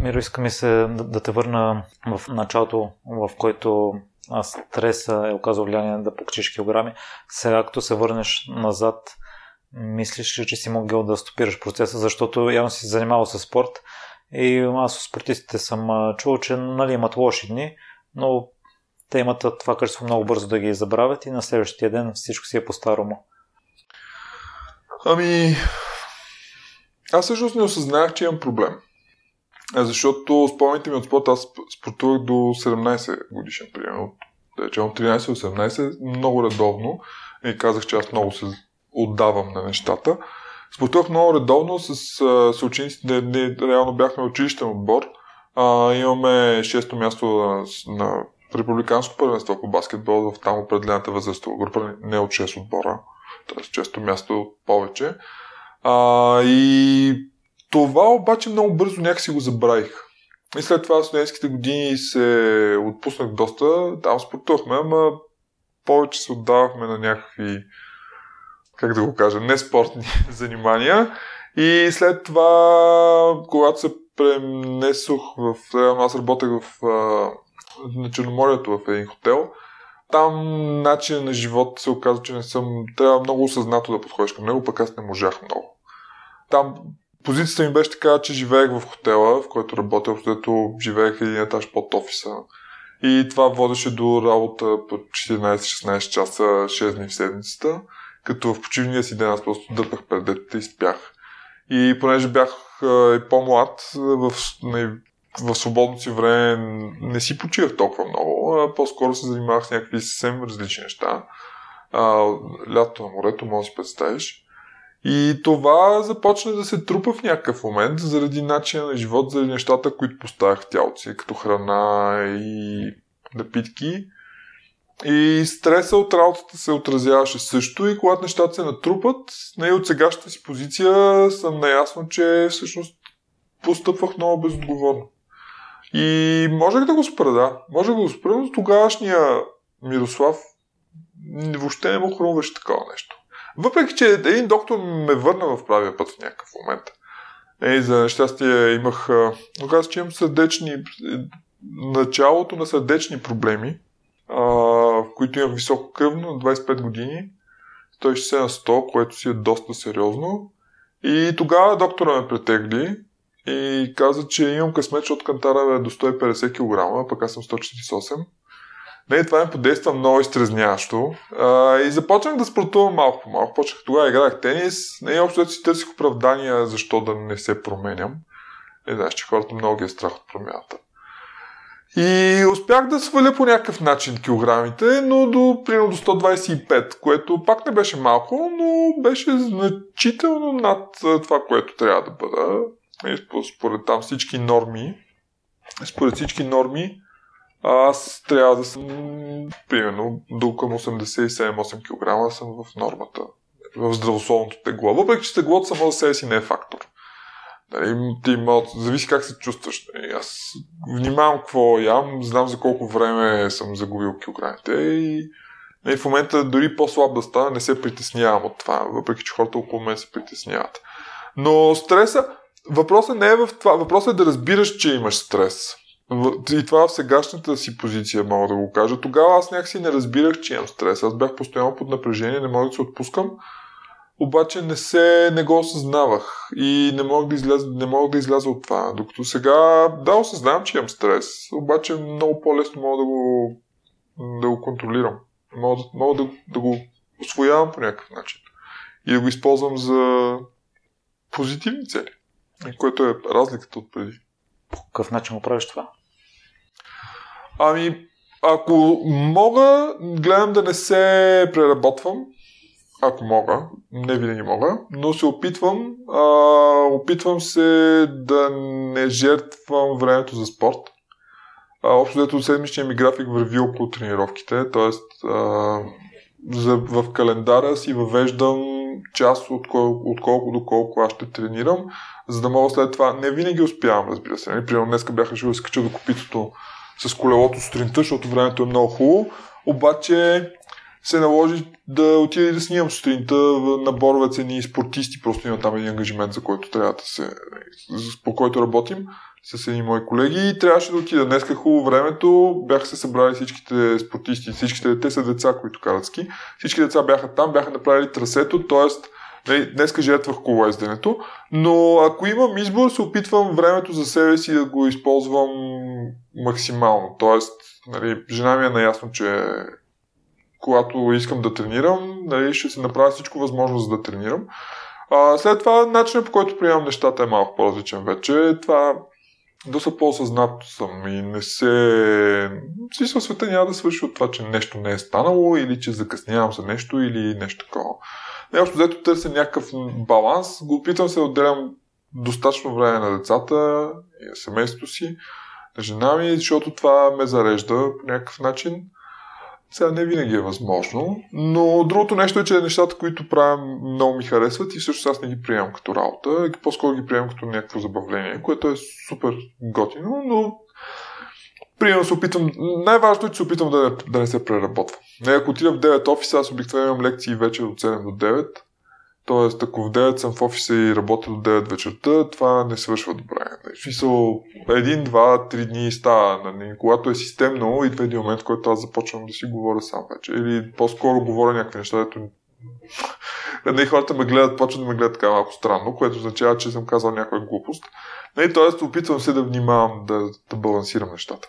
Миро, иска ми се да, да те върна в началото, в който стреса е оказал влияние да покачиш килограми. Сега, като се върнеш назад, мислиш ли, че си могъл да стопираш процеса, защото явно си занимавал с спорт и аз от спортистите съм чувал, че нали, имат лоши дни, но те имат това качество много бързо да ги забравят и на следващия ден всичко си е по-старому. Ами, аз всъщност не осъзнах, че имам проблем. Защото спомните ми от спорта, аз спортувах до 17 годишен, примерно. От, от 13-18, много редовно. И казах, че аз много се отдавам на нещата. Спортувах много редовно с съучениците. Не, не, реално бяхме училищен отбор. А, имаме 6-то място на, на републиканско първенство по баскетбол в там определената възрастова група, не от 6 отбора, т.е. често място повече. А, и това обаче много бързо някакси го забравих. И след това в студентските години се отпуснах доста, там спортувахме, ама повече се отдавахме на някакви, как да го кажа, не спортни занимания. И след това, когато се премнесох в... Аз работех в на Черноморието в един хотел. Там начин на живот се оказа, че не съм... Трябва много осъзнато да подходиш към него, пък аз не можах много. Там позицията ми беше така, че живеех в хотела, в който работех, защото живеех един етаж под офиса. И това водеше до работа по 14-16 часа, 6 дни в седмицата, като в почивния си ден аз просто дърпах пред детето и спях. И понеже бях и по-млад, в, в свободното си време не си почивах толкова много, а по-скоро се занимавах с някакви съвсем различни неща. А, лято на морето, може да си представиш. И това започна да се трупа в някакъв момент заради начина на живот, заради нещата, които поставях в тялото си, като храна и напитки. И стреса от работата се отразяваше също и когато нещата се натрупат, не от сегашната си позиция съм наясно, че всъщност постъпвах много безотговорно. И можех да го спра, да. Можех да го спра, но тогавашния Мирослав въобще не му хрумваше такова нещо. Въпреки, че един доктор ме върна в правия път в някакъв момент. Ей, за щастие имах... Оказа, че имам сърдечни... Началото на сърдечни проблеми, а, в които имах високо кръвно на 25 години. 160 на 100, което си е доста сериозно. И тогава доктора ме претегли и каза, че имам късмет, защото кантара е до 150 кг, пък аз съм 148. Не, това ми подейства много изтрезняващо. А, и започнах да спортувам малко по малко. Почнах тогава играх тенис. Не, общо си търсих оправдания защо да не се променям. Не знаеш, че хората много ги е страх от промяната. И успях да сваля по някакъв начин килограмите, но до, примерно до 125, което пак не беше малко, но беше значително над това, което трябва да бъда. Според там всички норми, според всички норми, аз трябва да съм, примерно, до към 87-8 кг съм в нормата, в здравословното тегло. Въпреки, че теглото само за себе си не е фактор. Нали, ти има, зависи как се чувстваш. Нали, аз внимавам какво ям, знам за колко време съм загубил килограмите и нали, в момента дори по-слаб да стана, не се притеснявам от това, въпреки че хората около мен се притесняват. Но стреса, въпросът не е в това. Въпросът е да разбираш, че имаш стрес. И това в сегашната си позиция мога да го кажа. Тогава аз някакси не разбирах, че имам стрес. Аз бях постоянно под напрежение, не мога да се отпускам. Обаче не се, не го осъзнавах и не мога да изляза, не мога да изляза от това. Докато сега, да, осъзнавам, че имам стрес, обаче много по-лесно мога да го, да го контролирам. Мога, мога да, да го освоявам по някакъв начин. И да го използвам за позитивни цели. Което е разликата от преди. По какъв начин го правиш това? Ами, ако мога, гледам да не се преработвам, ако мога, не винаги мога, но се опитвам, а, опитвам се да не жертвам времето за спорт. А, общо дето седмичния ми график върви около тренировките, т.е. в календара си въвеждам час от, кол, от колко до колко аз ще тренирам, за да мога след това. Не винаги успявам, разбира се. Нали? Примерно днес бях решил да се кача до копитото с колелото сутринта, защото времето е много хубаво. Обаче се наложи да отида и да снимам сутринта на борове цени спортисти. Просто има там един ангажимент, за който трябва да се, по който работим. с едни мои колеги и трябваше да отида. Днеска хубаво времето, бяха се събрали всичките спортисти, всичките те са деца, които карат ски. Всички деца бяха там, бяха направили трасето, т.е. Нали, днеска жетвах колоезденето, но ако имам избор, се опитвам времето за себе си да го използвам максимално. Тоест, нали, жена ми е наясно, че когато искам да тренирам, нали, ще се направя всичко възможно за да тренирам. А, след това, начинът по който приемам нещата е малко по-различен вече. Това доста по-осъзнато съм и не се... Смисъл света няма да свърши от това, че нещо не е станало или че закъснявам за нещо или нещо такова. Нещо взето търся някакъв баланс, го опитвам се да отделям достатъчно време на децата и на семейството си, на жена ми, защото това ме зарежда по някакъв начин. Сега не винаги е възможно, но другото нещо е, че нещата, които правя, много ми харесват и всъщност аз не ги приемам като работа, по-скоро ги приемам като някакво забавление, което е супер готино, но Примерно се опитвам, най-важното е, че се опитвам да, да не се преработва. Не, ако отида в 9 офиса, аз обикновено имам лекции вече от 7 до 9. Тоест, ако в 9 съм в офиса и работя до 9 вечерта, това не свършва добре. В смисъл, един, два, три дни става. Нали? Когато е системно, идва един момент, в който аз започвам да си говоря сам вече. Или по-скоро говоря някакви неща, дето не, хората ме гледат, почват да ме гледат така малко странно, което означава, че съм казал някаква глупост. Не, тоест, опитвам се да внимавам да, да балансирам нещата.